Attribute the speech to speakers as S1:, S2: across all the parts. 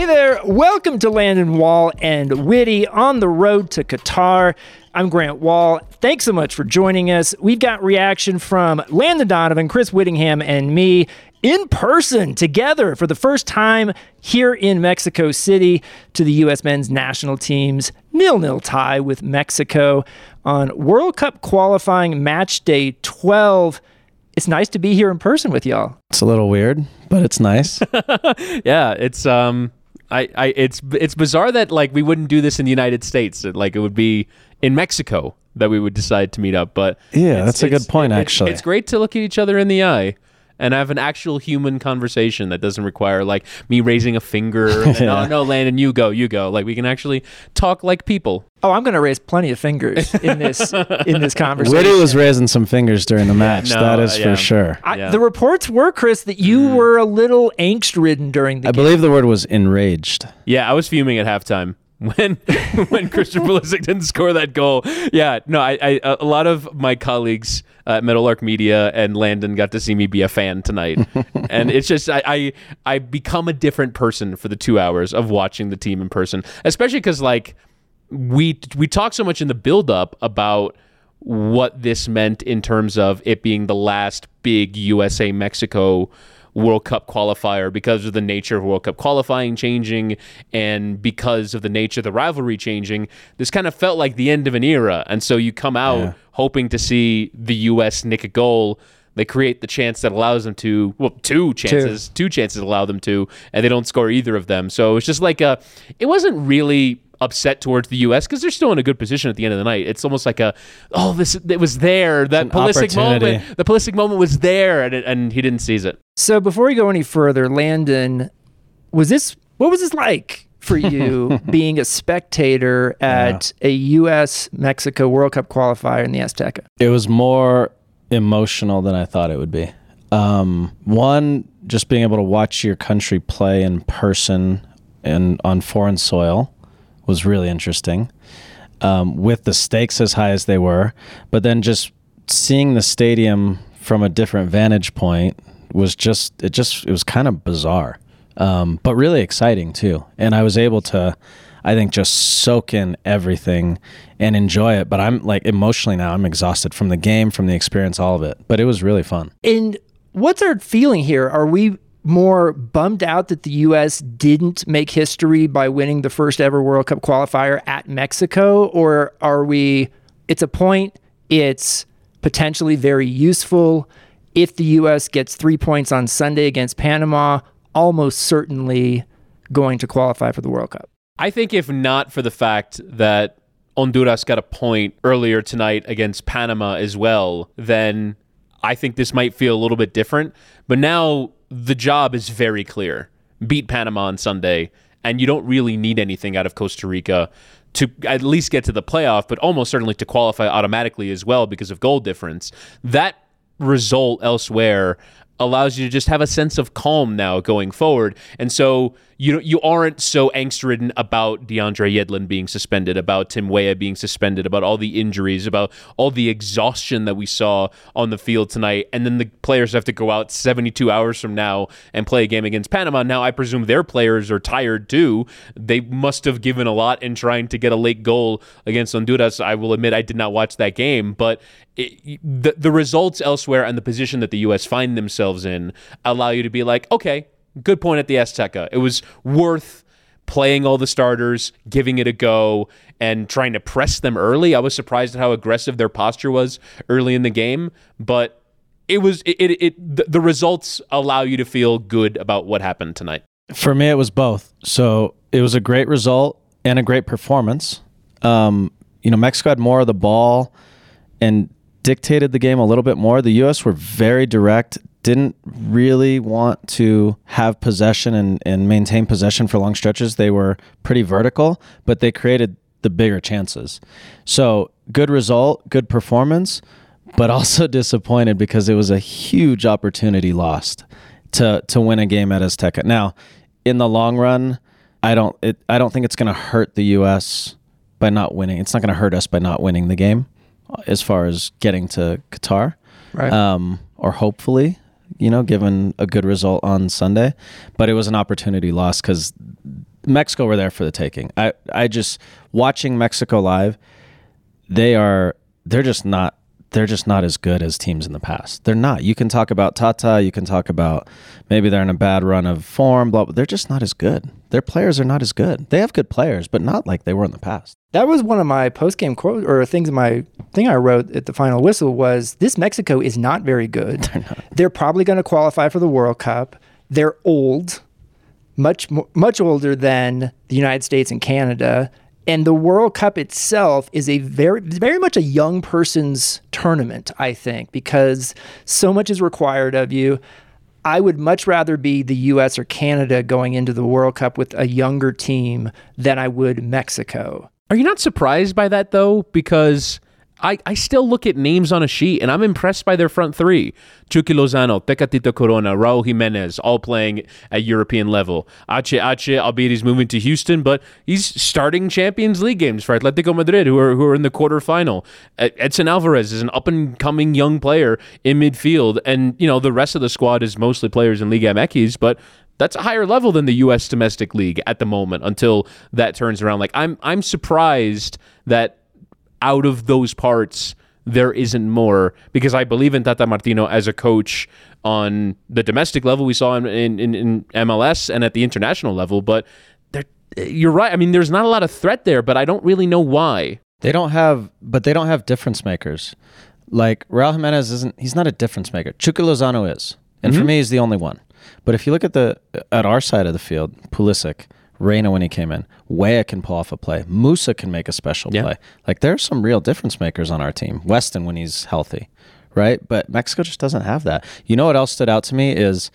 S1: Hey there, welcome to Landon Wahl and Witty on the road to Qatar. I'm Grant Wahl. Thanks so much for joining us. We've got reaction from Landon Donovan, Chris Whittingham, and me in person together for the first time here in Mexico City to the U.S. men's national team's nil-nil tie with Mexico on World Cup qualifying match day 12. It's nice to be here in person with y'all.
S2: It's a little weird, but it's nice.
S3: yeah, it's um I, I it's it's bizarre that like we wouldn't do this in the United States. That, Like it would be in Mexico that we would decide to meet up. But
S2: Yeah, that's a good point,
S3: it-
S2: actually.
S3: it's great to look at each other in the eye and have an actual human conversation that doesn't require like me raising a finger. And,
S2: Yeah.
S3: No, no, Landon, you go, you go. Like we can actually talk like people.
S1: Oh, I'm going to raise plenty of fingers in this in this conversation.
S2: Witty was raising some fingers during the match.
S3: no,
S2: that is uh,
S3: yeah.
S2: for sure.
S1: I,
S3: Yeah.
S1: The reports were, Chris, that you mm. were a little angst-ridden during the
S2: I
S1: game.
S2: believe the word was enraged.
S3: Yeah, I was fuming at halftime when when Christian Pulisic didn't score that goal. Yeah, no, I, I a lot of my colleagues at Meadowlark Media and Landon got to see me be a fan tonight, and it's just I, I I become a different person for the two hours of watching the team in person, especially because like we we talk so much in the build up about what this meant in terms of it being the last big USA Mexico World Cup qualifier because of the nature of World Cup qualifying changing and because of the nature of the rivalry changing. This kind of felt like the end of an era. And so you come out
S2: Yeah.
S3: hoping to see the US nick a goal. They create the chance that allows them to, well, two chances, two, chances allow them to, and they don't score either of them. So it's just like a, it wasn't really upset towards the U.S. because they're still in a good position at the end of the night. It's almost like a, oh, this it was there. That
S2: an
S3: Pulisic moment, the Pulisic moment was there, and, it, and he didn't seize it.
S1: So before we go any further, Landon, was this what was this like for you being a spectator at a U.S. Mexico World Cup qualifier in the Azteca?
S2: It was more emotional than I thought it would be. Um, one, just being able to watch your country play in person and on foreign soil was really interesting. Um, with the stakes as high as they were, but then just seeing the stadium from a different vantage point was just it just it was kind of bizarre, um, but really exciting too. And I was able to, I think, just soak in everything and enjoy it. But I'm like emotionally now, I'm exhausted from the game, from the experience, all of it. But it was really fun.
S1: And what's our feeling here? Are we more bummed out that the U.S. didn't make history by winning the first ever World Cup qualifier at Mexico? Or are we, it's a point, it's potentially very useful. If the U.S. gets three points on Sunday against Panama, almost certainly going to qualify for the World Cup.
S3: I think if not for the fact that Honduras got a point earlier tonight against Panama as well, then I think this might feel a little bit different. But now the job is very clear. Beat Panama on Sunday, and you don't really need anything out of Costa Rica to at least get to the playoff, but almost certainly to qualify automatically as well because of goal difference. That result elsewhere allows you to just have a sense of calm now going forward. And so you you aren't so angst ridden about DeAndre Yedlin being suspended, about Tim Weah being suspended, about all the injuries, about all the exhaustion that we saw on the field tonight. And then the players have to go out 72 hours from now and play a game against Panama. Now I presume their players are tired too. They must have given a lot in trying to get a late goal against Honduras. I will admit I did not watch that game, but it, the the results elsewhere and the position that the U.S. find themselves in allow you to be like, okay, good point at the Azteca. It was worth playing all the starters, giving it a go, and trying to press them early. I was surprised at how aggressive their posture was early in the game, but it was it it, it the, the results allow you to feel good about what happened tonight.
S2: For me, it was both. So it was a great result and a great performance. Um, you know, Mexico had more of the ball and dictated the game a little bit more. The U.S. were very direct, didn't really want to have possession and, and maintain possession for long stretches. They were pretty vertical, but they created the bigger chances. So, good result, good performance, but also disappointed because it was a huge opportunity lost to to win a game at Azteca. Now, in the long run, I don't it, I don't think it's going to hurt the US by not winning. It's not going to hurt us by not winning the game as far as getting to Qatar.
S1: Right.
S2: Um, or hopefully, you know, given a good result on Sunday, but it was an opportunity lost cuz Mexico were there for the taking. I I just watching Mexico live, they are they're just not they're just not as good as teams in the past. They're not. You can talk about Tata, you can talk about maybe they're in a bad run of form, blah, blah. They're just not as good. Their players are not as good. They have good players, but not like they were in the past.
S1: That was one of my post game quote or things in my thing I wrote at the final whistle was this Mexico is not very good. They're, They're probably going to qualify for the World Cup. They're old, much much older than the United States and Canada. And the World Cup itself is a very, very much a young person's tournament, I think, because so much is required of you. I would much rather be the US or Canada going into the World Cup with a younger team than I would Mexico.
S3: Are you not surprised by that, though? Because I, I still look at names on a sheet and I'm impressed by their front three. Chucky Lozano, Tecatito Corona, Raul Jimenez, all playing at European level. Ache Ache, albeit he's moving to Houston, but he's starting Champions League games for Atletico Madrid, who are, who are in the quarterfinal. Edson Alvarez is an up and coming young player in midfield. And, you know, the rest of the squad is mostly players in Liga MX, but that's a higher level than the U.S. domestic league at the moment until that turns around. Like I'm, I'm surprised that out of those parts there isn't more because I believe in Tata Martino as a coach on the domestic level we saw in, in, in MLS and at the international level. But you're right. I mean, there's not a lot of threat there, but I don't really know why.
S2: They don't have, but they don't have difference makers. Like Raul Jimenez isn't. He's not a difference maker. Chucky Lozano is, and mm-hmm. for me, he's the only one. But if you look at the at our side of the field, Pulisic, Reyna when he came in. Weah can pull off a play. Musah can make a special yeah. play. Like there's some real difference makers on our team. Weston when he's healthy, right? But Mexico just doesn't have that. You know what else stood out to me is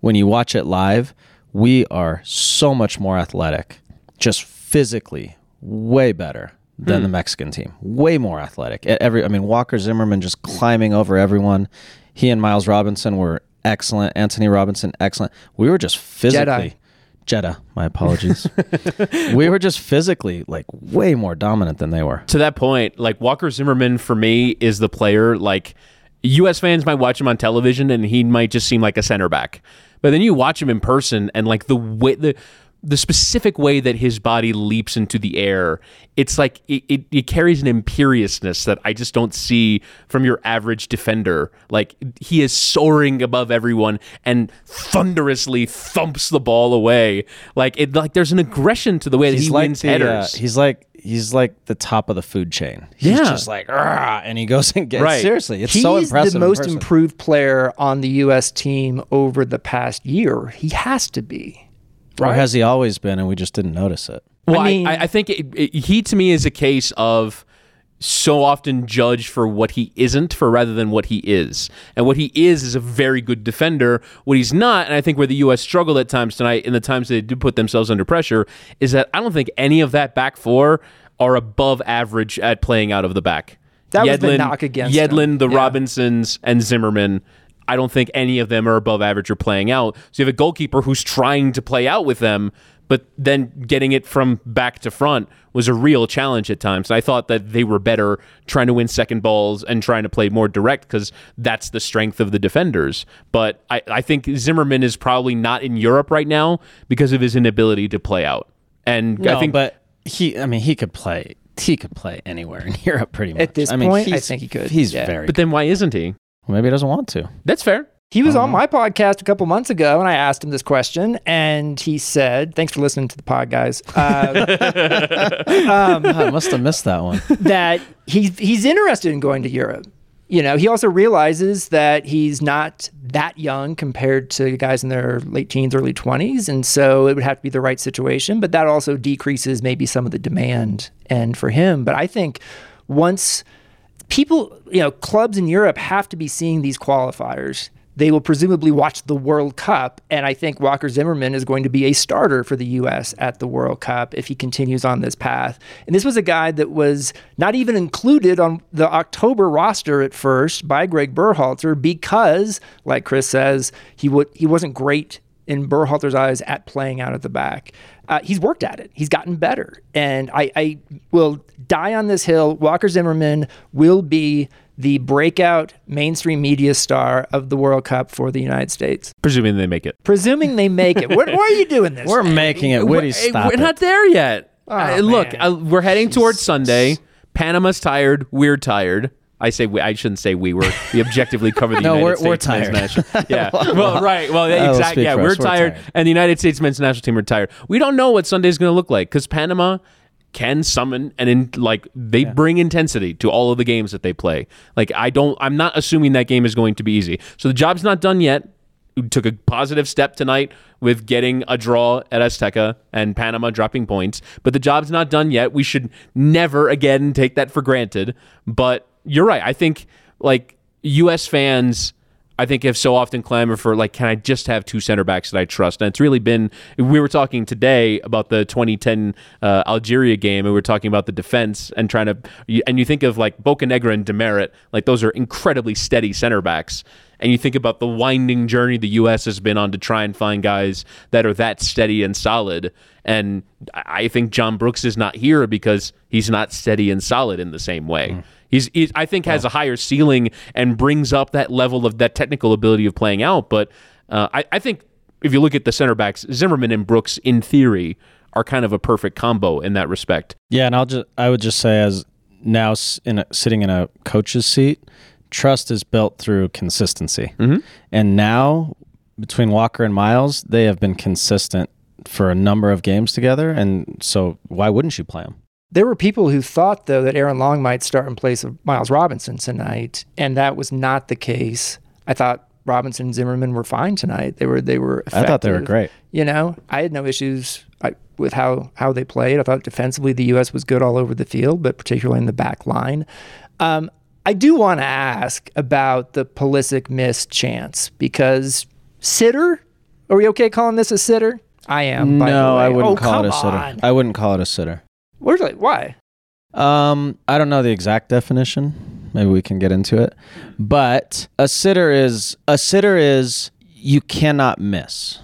S2: when you watch it live, we are so much more athletic, just physically way better than hmm. the Mexican team. Way more athletic. Every I mean Walker Zimmerman just climbing over everyone. He and Miles Robinson were excellent. Antonee Robinson excellent. We were just physically
S1: Jedi.
S2: Jeddah. My apologies. we were just physically like way more dominant than they were.
S3: To that point, like Walker Zimmerman for me is the player like US fans might watch him on television and he might just seem like a center back. But then you watch him in person and like the way the the specific way that his body leaps into the air, it's like it, it, it, carries an imperiousness that I just don't see from your average defender. Like he is soaring above everyone and thunderously thumps the ball away. Like it, like there's an aggression to the way that he's he like wins the, uh, headers.
S2: Uh, he's like he's like the top of the food chain. He's
S3: yeah.
S2: just like and he goes and gets right. seriously. It's he's so impressive.
S1: He's the most improved player on the U.S. team over the past year. He has to be.
S2: Right? Or has he always been and we just didn't notice it?
S3: Well, I, mean, I, I think it, it, he to me is a case of so often judged for what he isn't for rather than what he is. And what he is is a very good defender. What he's not, and I think where the U.S. struggled at times tonight, in the times they do put themselves under pressure, is that I don't think any of that back four are above average at playing out of the back.
S1: That Yedlin, was the knock against
S3: Yedlin,
S1: him.
S3: the
S1: yeah.
S3: Robinsons, and Zimmerman I don't think any of them are above average or playing out. So you have a goalkeeper who's trying to play out with them, but then getting it from back to front was a real challenge at times. And I thought that they were better trying to win second balls and trying to play more direct because that's the strength of the defenders. But I, I think Zimmerman is probably not in Europe right now because of his inability to play out. And
S2: no,
S3: I think,
S2: but he, I mean, he could play. He could play anywhere in Europe, pretty much.
S1: At this
S2: I mean,
S1: point, I think he could.
S2: He's yeah. very.
S3: But then why isn't he?
S2: Well, maybe he doesn't want to.
S3: That's fair.
S1: He was uh-huh. on my podcast a couple months ago, and I asked him this question, and he said, "Thanks for listening to the pod, guys." Uh,
S2: um, I must have missed that one.
S1: That he's he's interested in going to Europe. You know, he also realizes that he's not that young compared to guys in their late teens, early twenties, and so it would have to be the right situation. But that also decreases maybe some of the demand, and for him. But I think once people, you know, clubs in Europe have to be seeing these qualifiers. They will presumably watch the World Cup, and I think Walker Zimmerman is going to be a starter for the U.S. at the World Cup if he continues on this path. And this was a guy that was not even included on the October roster at first by Greg Berhalter because, like Chris says, he would he wasn't great in Berhalter's eyes at playing out at the back. Uh, he's worked at it. He's gotten better, and I, I will die on this hill. Walker Zimmerman will be the breakout mainstream media star of the World Cup for the United States.
S3: Presuming they make it.
S1: Presuming they make it. What, why are you doing this?
S2: We're making it. Witty,
S3: We're-
S2: stop
S3: We're
S2: it.
S3: not there yet.
S1: Oh,
S3: Uh, look, uh, we're heading towards Sunday. Panama's tired. We're tired. I say we, I shouldn't say we. We're we objectively cover the
S2: No,
S3: United
S2: we're- we're
S3: States men's
S2: tired.
S3: national- Yeah. well, right. Well, yeah, exactly. Yeah, we're
S2: us. We're
S3: tired,
S2: tired.
S3: and the United States men's national team are tired. We don't know what Sunday's going to look like because Panama can summon and in like they bring intensity to all of the games that they play. Like I don't. I'm not assuming that game is going to be easy. So the job's not done yet. We took a positive step tonight with getting a draw at Azteca and Panama dropping points, but the job's not done yet. We should never again take that for granted. But you're right. I think like U.S. fans. I think have so often clamored for like, can I just have two center backs that I trust? And it's really been. We were talking today about the 2010 uh, Algeria game, and we were talking about the defense and trying to. And you think of like Bocanegra and DeMerit, like those are incredibly steady center backs. And you think about the winding journey the U.S. has been on to try and find guys that are that steady and solid. And I think John Brooks is not here because he's not steady and solid in the same way. He's, he's I think has a higher ceiling and brings up that level of that technical ability of playing out. But uh, I, I think if you look at the center backs, Zimmerman and Brooks, in theory, are kind of a perfect combo in that respect.
S2: Yeah, and I'll just I would just say as now in a, sitting in a coach's seat, trust is built through consistency. And now between Walker and Miles, they have been consistent for a number of games together, and so why wouldn't you play them?
S1: There were people who thought, though, that Aaron Long might start in place of Miles Robinson tonight, and that was not the case. I thought Robinson and Zimmerman were fine tonight. They were they were.
S2: I thought they were great.
S1: You know, I had no issues I, with how how they played. I thought defensively the U.S. was good all over the field, but particularly in the back line. Um, I do want to ask about the Pulisic missed chance because sitter. Are we okay calling this a sitter? I am. by the
S2: no, I wouldn't
S1: Oh,
S2: call it a sitter.
S1: on.
S2: I wouldn't call it a sitter.
S1: Where's like why?
S2: Um, I don't know the exact definition. Maybe we can get into it. But a sitter is a sitter is you cannot miss.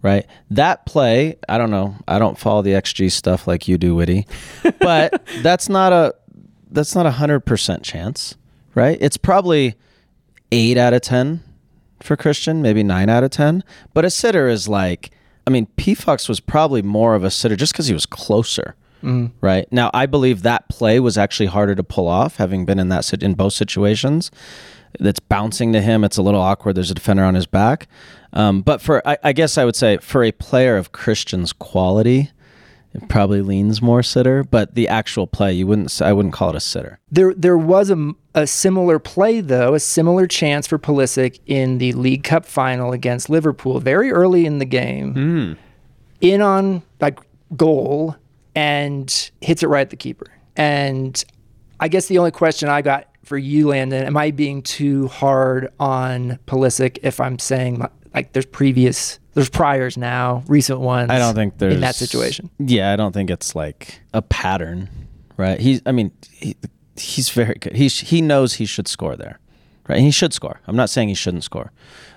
S2: Right? That play, I don't know. I don't follow the XG stuff like you do, Witty. But that's not a that's not a hundred percent chance. Right? It's probably eight out of ten for Christian, maybe nine out of ten. But a sitter is like I mean, Pefok was probably more of a sitter just because he was closer. Right now, I believe that play was actually harder to pull off, having been in that sit- in both situations. That's bouncing to him. It's a little awkward. There's a defender on his back. Um, but for, I, I guess I would say, for a player of Christian's quality, it probably leans more sitter. But the actual play, you wouldn't. I wouldn't call it a sitter.
S1: There, there was a, a similar play, though, a similar chance for Pulisic in the League Cup final against Liverpool, very early in the game, mm. in on like goal, and hits it right at the keeper. And I guess the only question I got for you, Landon, am I being too hard on Pulisic if I'm saying like there's previous, there's priors now, recent ones?
S2: I don't think there's
S1: in that situation.
S2: Yeah, I don't think it's like a pattern, right? He's. I mean, he, he's very good. He he knows he should score there, right? And he should score. I'm not saying he shouldn't score,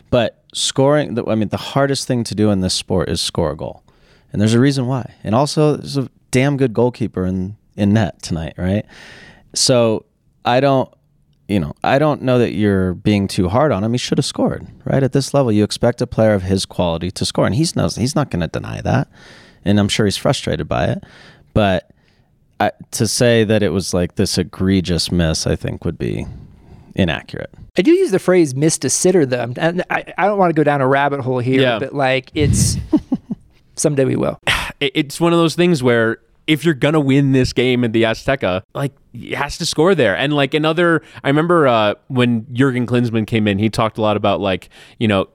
S2: but scoring. The, I mean, the hardest thing to do in this sport is score a goal, and there's a reason why. And also, there's a damn good goalkeeper in in net tonight, right? So I don't. You know, I don't know that you're being too hard on him. He should have scored, right? At this level, you expect a player of his quality to score, and he knows he's not going to deny that. And I'm sure he's frustrated by it. But I, to say that it was like this egregious miss, I think would be inaccurate.
S1: I do use the phrase "missed a sitter," though, and I, I don't want to go down a rabbit hole here,
S3: Yeah.
S1: but like it's someday we will.
S3: It's one of those things where if you're gonna win this game in the Azteca, like he has to score there. And like another, I remember uh, when Jurgen Klinsmann came in, he talked a lot about like you know.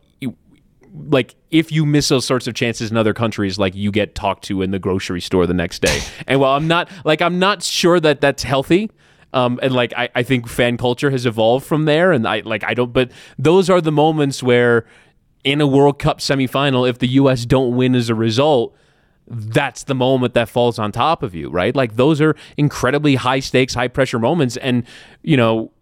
S3: Like if you miss those sorts of chances in other countries, like you get talked to in the grocery store the next day. and while I'm not like I'm not sure that that's healthy, Um, and like I, I think fan culture has evolved from there. And I like I don't but those are the moments where in a World Cup semifinal, if the US don't win as a result, that's the moment that falls on top of you, right? Like those are incredibly high stakes, high pressure moments. And, you know,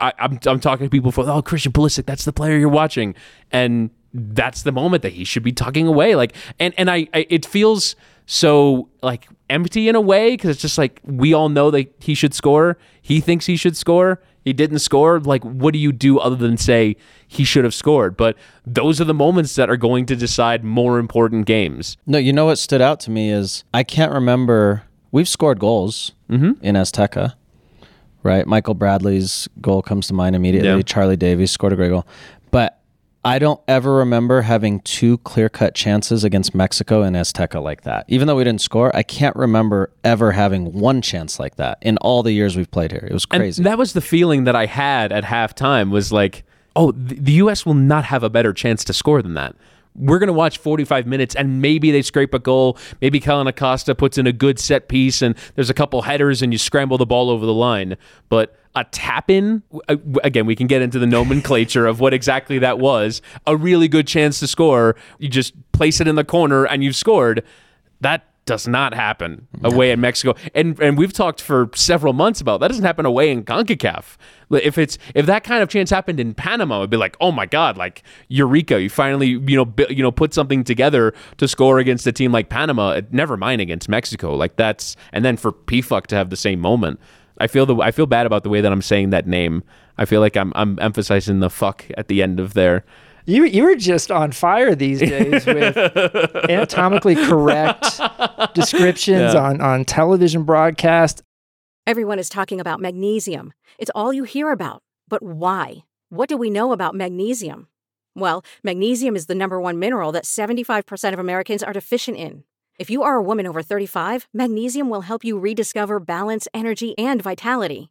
S3: I, am I'm, I'm talking to people for, oh, Christian Pulisic, that's the player you're watching. And that's the moment that he should be tucking away. Like, and, and I, I it feels so like empty in a way because it's just like we all know that he should score. He thinks he should score he didn't score. Like, what do you do other than say he should have scored? But those are the moments that are going to decide more important games.
S2: No, you know what stood out to me is I can't remember. We've scored goals
S3: mm-hmm.
S2: in Azteca, right? Michael Bradley's goal comes to mind immediately.
S3: Yeah.
S2: Charlie Davies scored a great goal. I don't ever remember having two clear cut chances against Mexico and Azteca like that. Even though we didn't score, I can't remember ever having one chance like that in all the years we've played here. It was crazy.
S3: And that was the feeling that I had at halftime was like, oh, the U.S. will not have a better chance to score than that we're going to watch 45 minutes and maybe they scrape a goal. Maybe Kellyn Acosta puts in a good set piece and there's a couple headers and you scramble the ball over the line. But a tap in, uh, again, we can get into the nomenclature of what exactly that was. A really good chance to score. You just place it in the corner and you've scored. That does not happen away in Mexico. And and we've talked for several months about that doesn't happen away in CONCACAF. If it's if that kind of chance happened in Panama, it'd be like, "Oh my god, like eureka, you finally, you know, you know put something together to score against a team like Panama, uh, never mind against Mexico." Like that's and then for Pefok to have the same moment. I feel the I feel bad about the way that I'm saying that name. I feel like I'm I'm emphasizing the fuck at the end of there.
S1: You you were just on fire these days with anatomically correct descriptions yeah. on on television broadcast.
S4: Everyone is talking about magnesium. It's all you hear about. But why? What do we know about magnesium? Well, magnesium is the number one mineral that 75% of Americans are deficient in. If you are a woman over 35, magnesium will help you rediscover balance, energy, and vitality.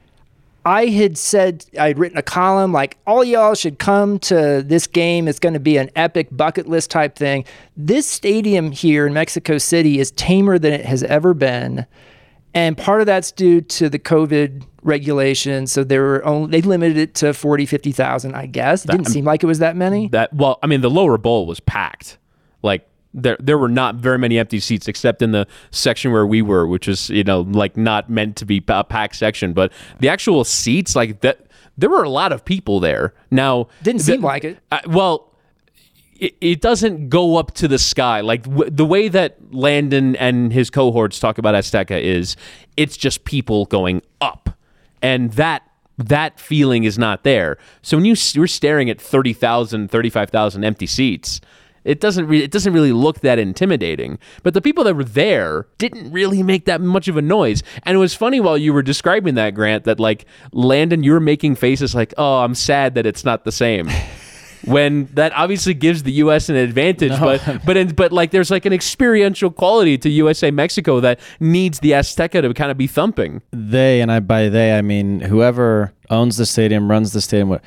S1: I had said I'd written a column like all y'all should come to this game. It's going to be an epic bucket list type thing. This stadium here in Mexico City is tamer than it has ever been. And part of that's due to the COVID regulations. So they were only they limited it to 40, 50,000, I guess. It didn't um, seem like it was that many.
S3: That well, I mean the lower bowl was packed. Like there there were not very many empty seats except in the section where we were, which was you know like not meant to be a packed section. But the actual seats, like that, there were a lot of people there. Now
S1: didn't seem like it.
S3: Uh, well. It, it doesn't go up to the sky like w- the way that Landon and his cohorts talk about Azteca is it's just people going up, and that that feeling is not there. So when you you're staring at 30,000, 35,000 empty seats, it doesn't re- it doesn't really look that intimidating. But the people that were there didn't really make that much of a noise. And it was funny while you were describing that Grant that like Landon you were making faces like, "Oh, I'm sad that it's not the same." when that obviously gives the U.S. an advantage, no. but but in, but like there's like an experiential quality to USA Mexico that needs the Azteca to kind of be thumping.
S2: They and I by they I mean whoever owns the stadium, runs the stadium.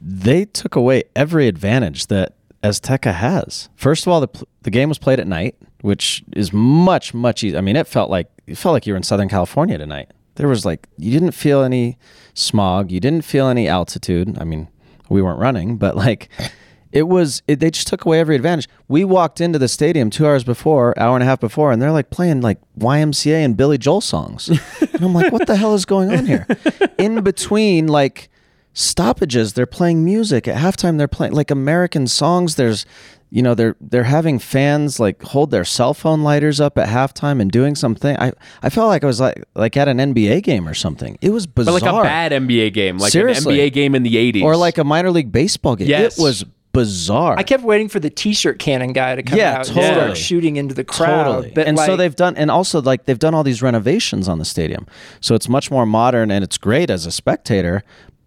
S2: They took away every advantage that Azteca has. First of all, the the game was played at night, which is much much easier. I mean, it felt like it felt like you were in Southern California tonight. There was like you didn't feel any smog, you didn't feel any altitude. I mean, we weren't running, but like it was it, they just took away every advantage. We walked into the stadium 2 hours before, hour and a half before, and they're like playing like YMCA and Billy Joel songs. and I'm like, what the hell is going on here? In between like stoppages they're playing music at halftime they're playing like american songs there's you know they're they're having fans like hold their cell phone lighters up at halftime and doing something. I I felt like I was like like at an NBA game or something. It was bizarre.
S3: But like a bad NBA game, like
S2: Seriously.
S3: an NBA game in the 80s.
S2: or like a minor league baseball game.
S3: Yes.
S2: It was bizarre.
S1: I kept waiting for the t-shirt cannon guy to come
S2: Yeah,
S1: out and start shooting into the crowd.
S2: Totally.
S1: But
S2: and so they've done, and also like they've done all these renovations on the stadium, so it's much more modern and it's great as a spectator.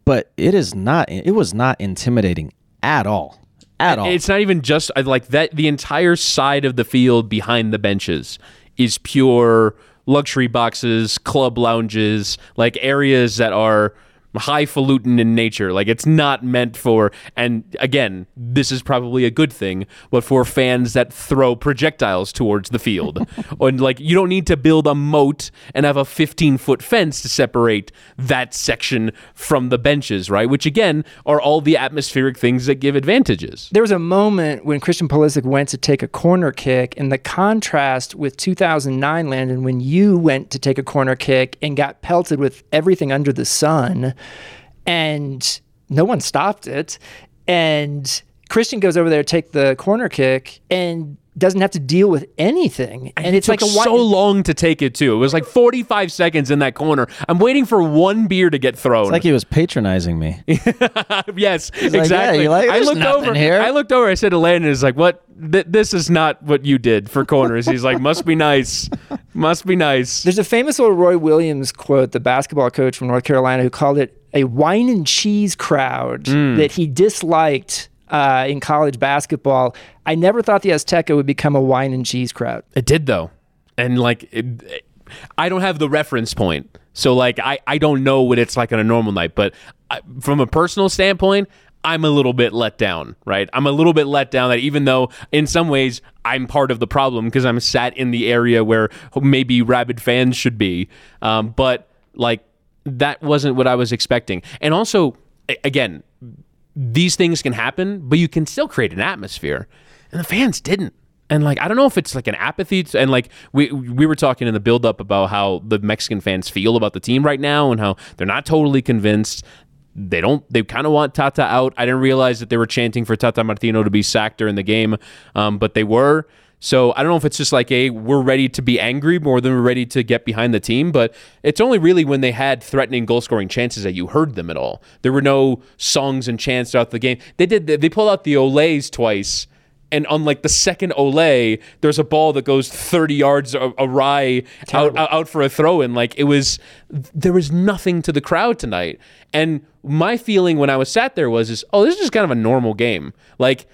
S2: But it is not. It was not intimidating at all. At all.
S3: It's not even just like that. The entire side of the field behind the benches is pure luxury boxes, club lounges, like areas that are highfalutin in nature. Like it's not meant for. And again, this is probably a good thing, but for fans that throw projectiles towards the field, and like you don't need to build a moat and have a 15 foot fence to separate that section from the benches, right? Which again are all the atmospheric things that give advantages.
S1: there was a moment when Christian Pulisic went to take a corner kick, and the contrast with 2009, Landon, when you went to take a corner kick and got pelted with everything under the sun, and no one stopped it, and Christian goes over there to take the corner kick and doesn't have to deal with anything, and, it's
S3: took
S1: like a wi-
S3: so long to take it too. It was like 45 seconds in that corner. I'm waiting for one beer to get thrown.
S2: It's like he was patronizing me.
S3: yes,
S2: like, "Yeah,
S3: exactly.
S2: like-
S3: I looked over.
S2: here."
S3: I looked over. I said to Landon, "Is like what? Th- this is not what you did for corners." He's like, "Must be nice. Must be nice."
S1: There's a famous old Roy Williams quote, the basketball coach from North Carolina, who called it a wine and cheese crowd that he disliked uh, in college basketball. I never thought the Azteca would become a wine and cheese crowd.
S3: It did though, and like, it, it- I don't have the reference point, so like, I I don't know what it's like on a normal night. But I, from a personal standpoint, I'm a little bit let down. Right, I'm a little bit let down that even though in some ways I'm part of the problem because I'm sat in the area where maybe rabid fans should be, um, but like that wasn't what I was expecting, and also again. These things can happen, but you can still create an atmosphere. And the fans didn't and like I don't know if it's like an apathy to, and like we we were talking in the build up about how the Mexican fans feel about the team right now and how they're not totally convinced. They don't. They kind of want Tata out. I didn't realize that they were chanting for Tata Martino to be sacked during the game, um, but they were. So I don't know if it's just like a we're ready to be angry more than we're ready to get behind the team, but it's only really when they had threatening goal scoring chances that you heard them at all. There were no songs and chants throughout the game. They did. They pulled out the Olays twice and on like the second Olay, there's a ball that goes 30 yards awry out, out out for a throw in. Like it was, there was nothing to the crowd tonight. And my feeling when I was sat there was, is oh, this is just kind of a normal game. Like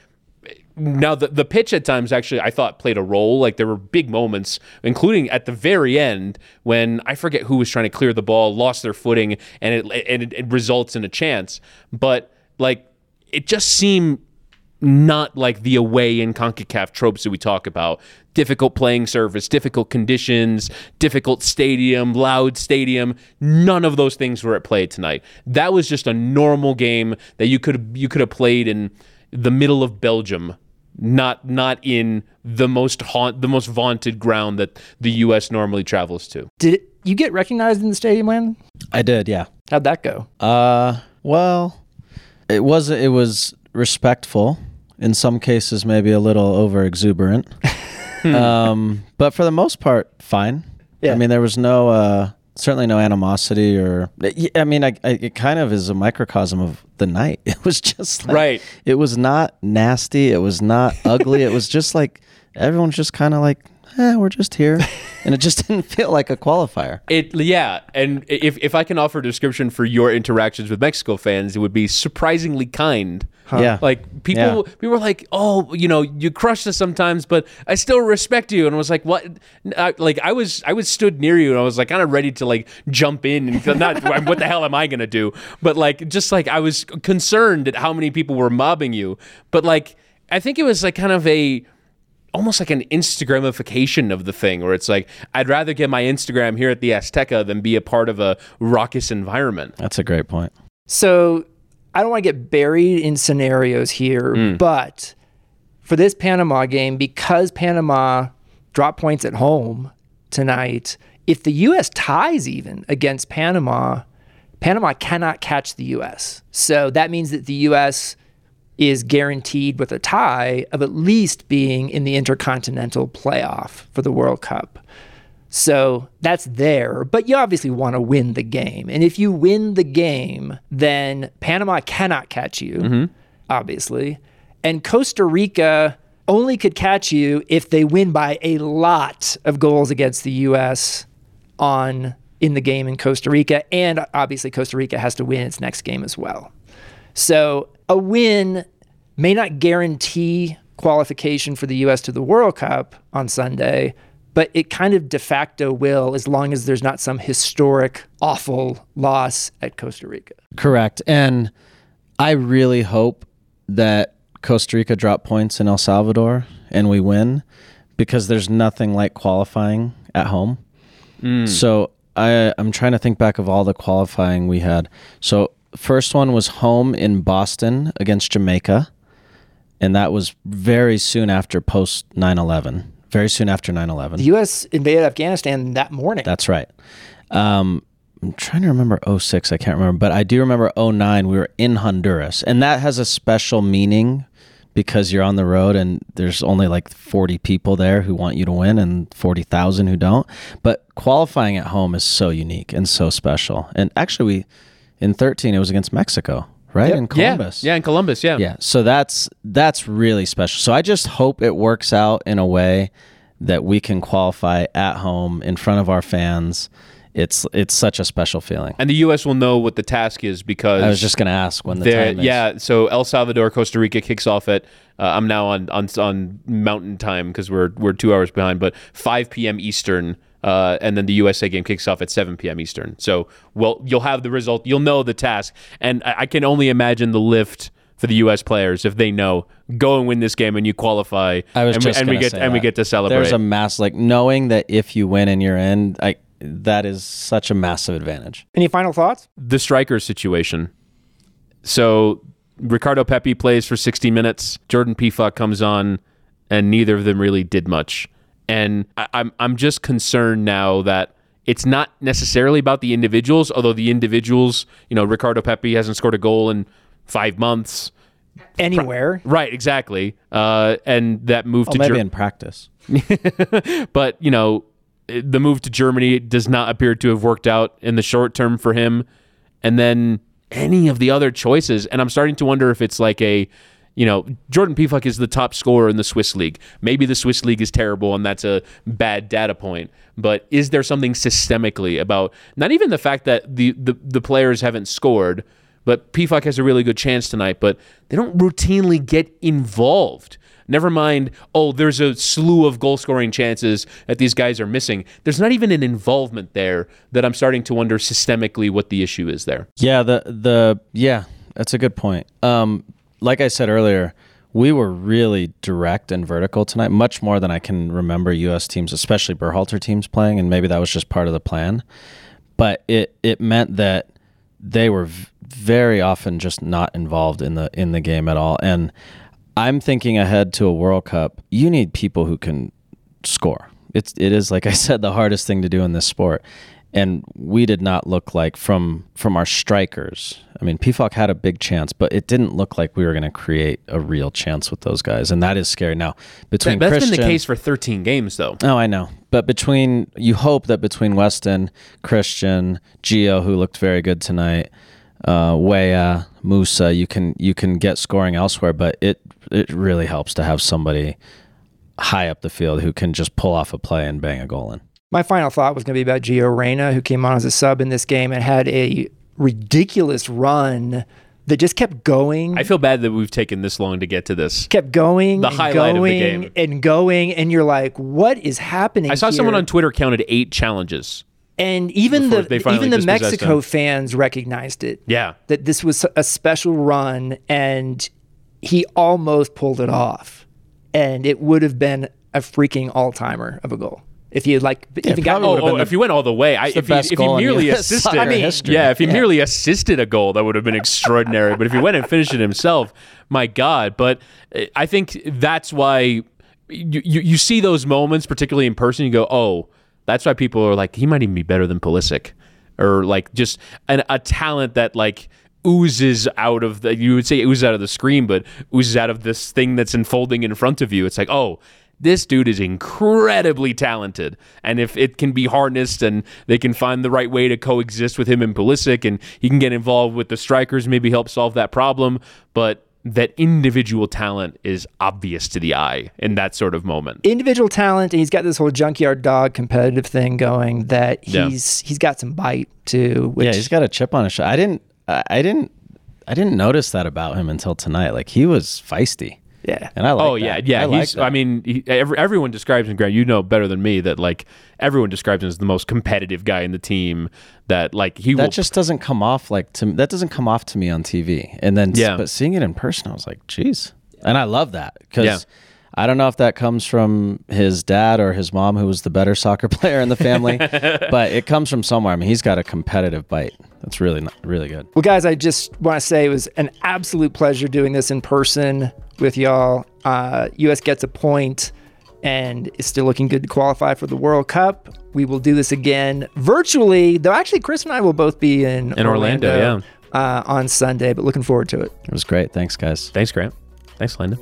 S3: now the the pitch at times actually I thought played a role. Like there were big moments, including at the very end when I forget who was trying to clear the ball, lost their footing, and it and it, it results in a chance. But like it just seemed not like the away in CONCACAF tropes that we talk about. Difficult playing surface, difficult conditions, difficult stadium, loud stadium. None of those things were at play tonight. That was just a normal game that you could you could have played in the middle of Belgium, not not in the most haunt the most vaunted ground that the US normally travels to.
S1: Did you get recognized in the stadium, Landon?
S2: I did, yeah.
S1: How'd that go?
S2: Uh, well, it was it was respectful. In some cases, maybe a little over exuberant. um, but for the most part, fine.
S1: Yeah.
S2: I mean, there was no uh, certainly no animosity or. I mean, I, I, it kind of is a microcosm of the night. It was just like,
S3: Right.
S2: It was not nasty. It was not ugly. It was just like everyone's just kind of like, eh, we're just here, and it just didn't feel like a qualifier.
S3: It yeah, and if if I can offer a description for your interactions with Mexico fans, it would be surprisingly kind.
S2: Yeah.
S3: Like people
S2: Yeah.
S3: people were like, "Oh, you know, you crush us sometimes, but I still respect you." And I was like, "What?" I, like I was I was stood near you and I was like kind of ready to like jump in and not what the hell am I going to do? But like just like I was concerned at how many people were mobbing you. But like I think it was like kind of a almost like an Instagramification of the thing, where it's like I'd rather get my Instagram here at the Azteca than be a part of a raucous environment.
S2: That's a great point.
S1: So I don't want to get buried in scenarios here, hmm. but for this Panama game, because Panama dropped points at home tonight, if the U.S. ties even against Panama, Panama cannot catch the U.S. So that means that the U.S. is guaranteed with a tie of at least being in the intercontinental playoff for the World Cup. So that's there, but you obviously want to win the game. And if you win the game, then Panama cannot catch you, mm-hmm. obviously. And Costa Rica only could catch you if they win by a lot of goals against the US on in the game in Costa Rica and obviously Costa Rica has to win its next game as well. So a win may not guarantee qualification for the US to the World Cup on Sunday, but it kind of de facto will as long as there's not some historic awful loss at Costa Rica.
S2: Correct. And I really hope that Costa Rica drop points in El Salvador and we win because there's nothing like qualifying at home. Mm. So I I'm trying to think back of all the qualifying we had. So first one was home in Boston against Jamaica and that was very soon after post 9/11. Very soon after 9/11.
S1: The US invaded Afghanistan that morning.
S2: That's right. Um, I'm trying to remember 06. I can't remember, but I do remember 09. We were in Honduras, and that has a special meaning because you're on the road and there's only like 40 people there who want you to win and 40,000 who don't. But qualifying at home is so unique and so special. And actually, we in 13 it was against Mexico, right? In Columbus.
S3: Yeah, yeah, in Columbus, yeah.
S2: Yeah, so that's that's really special. So I just hope it works out in a way that we can qualify at home in front of our fans. It's it's such a special feeling.
S3: And the U.S. will know what the task is because
S2: I was just going to ask when the time is.
S3: yeah. So El Salvador, Costa Rica kicks off at. Uh, I'm now on on on Mountain Time because we're we're two hours behind, but 5 p.m. Eastern, uh, and then the USA game kicks off at 7 p.m. Eastern. So, well, you'll have the result. You'll know the task, and I, I can only imagine the lift for the U.S. players if they know go and win this game and you qualify.
S2: I was
S3: and,
S2: just
S3: we, and we
S2: gonna
S3: get
S2: say
S3: and we get to celebrate.
S2: There's a mass like knowing that if you win and you're in, I that is such a massive advantage.
S1: Any final thoughts?
S3: the striker situation. So Ricardo Pepi plays for 60 minutes. Jordan Pefok comes on, and neither of them really did much. And I, I'm I'm just concerned now that it's not necessarily about the individuals, although the individuals, you know, Ricardo Pepi hasn't scored a goal in five months.
S1: Anywhere.
S3: Right, exactly. Uh, and that move
S2: Well,
S3: to
S2: maybe
S3: Ger-
S2: in practice.
S3: but you know the move to Germany does not appear to have worked out in the short term for him and then any of the other choices and I'm starting to wonder if it's like a you know Jordan Pefok is the top scorer in the Swiss league maybe the Swiss league is terrible and that's a bad data point but is there something systemically about not even the fact that the the, the players haven't scored but Pefok has a really good chance tonight but they don't routinely get involved Never mind, oh, there's a slew of goal scoring chances that these guys are missing. There's not even an involvement there that I'm starting to wonder systemically what the issue is there.
S2: Yeah, the the yeah, that's a good point. Um, like I said earlier, we were really direct and vertical tonight, much more than I can remember U.S. teams, especially Berhalter teams playing, and maybe that was just part of the plan. But it it meant that they were v- very often just not involved in the in the game at all. And I'm thinking ahead to a World Cup. You need people who can score. It's it is like I said the hardest thing to do in this sport. And we did not look like from from our strikers. I mean, Pefok had a big chance, but it didn't look like we were going to create a real chance with those guys, and that is scary. Now, between
S3: That's
S2: Christian,
S3: been the case for 13 games, though.
S2: Oh, I know. But between you hope that between Weston, Christian, Gio, who looked very good tonight, uh, Weah, Musah, you can you can get scoring elsewhere. But it it really helps to have somebody high up the field who can just pull off a play and bang a goal in.
S1: My final thought was going to be about Gio Reyna, who came on as a sub in this game and had a ridiculous run that just kept going.
S3: I feel bad that we've taken this long to get to this.
S1: kept going,
S3: The
S1: and
S3: highlight of the
S1: going
S3: game.
S1: and going, and you're like, "What is happening?"
S3: I saw someone on Twitter counted eight challenges.
S1: and even the even the Mexico fans recognized it.
S3: Yeah.
S1: that this was a special run, and he almost pulled it off, and it would have been a freaking all timer of a goal if he had like if he got
S3: Oh, oh, if he went all the way, I,
S2: the
S3: if, he, if he merely assisted,
S2: I mean, history.
S3: yeah, if he merely assisted a goal, that would have been extraordinary. but if he went and finished it himself, my God! But uh, I think that's why you, you you see those moments, particularly in person. You go, oh, that's why people are like, he might even be better than Pulisic, or like just an, a talent that like oozes out of the you would say oozes out of the screen, but oozes out of this thing that's unfolding in front of you. It's like, oh, this dude is incredibly talented. And if it can be harnessed and they can find the right way to coexist with him and Pulisic and he can get involved with the strikers, maybe help solve that problem. But that individual talent is obvious to the eye in that sort of moment.
S1: Individual talent, and he's got this whole junkyard dog competitive thing going that
S3: Yeah.
S1: he's he's got some bite too. Which,
S2: Yeah, he's got a chip on his shoulder. I didn't, I I didn't, I didn't notice that about him until tonight. Like he was feisty,
S1: yeah.
S2: and I like.
S3: oh yeah,
S2: that.
S3: yeah.
S2: I
S3: he's.
S2: that.
S3: I mean, he, every, everyone describes him. Grant, you know better than me that like everyone describes him as the most competitive guy in the team. That like he
S2: that
S3: will.
S2: just doesn't come off like to that doesn't come off to me on TV. And then,
S3: Yeah.
S2: but seeing it in person, I was like, geez, and I love that because.
S3: Yeah.
S2: I don't know if that comes from his dad or his mom, who was the better soccer player in the family, but it comes from somewhere. I mean, he's got a competitive bite. That's really, not, really good.
S1: Well, guys, I just want to say it was an absolute pleasure doing this in person with y'all. Uh, U.S. gets a point and is still looking good to qualify for the World Cup. We will do this again virtually, though. Actually, Chris and I will both be in,
S3: In Orlando,
S1: uh, on Sunday, but looking forward to it.
S2: It was great. Thanks, guys.
S3: Thanks, Grant. Thanks, Landon.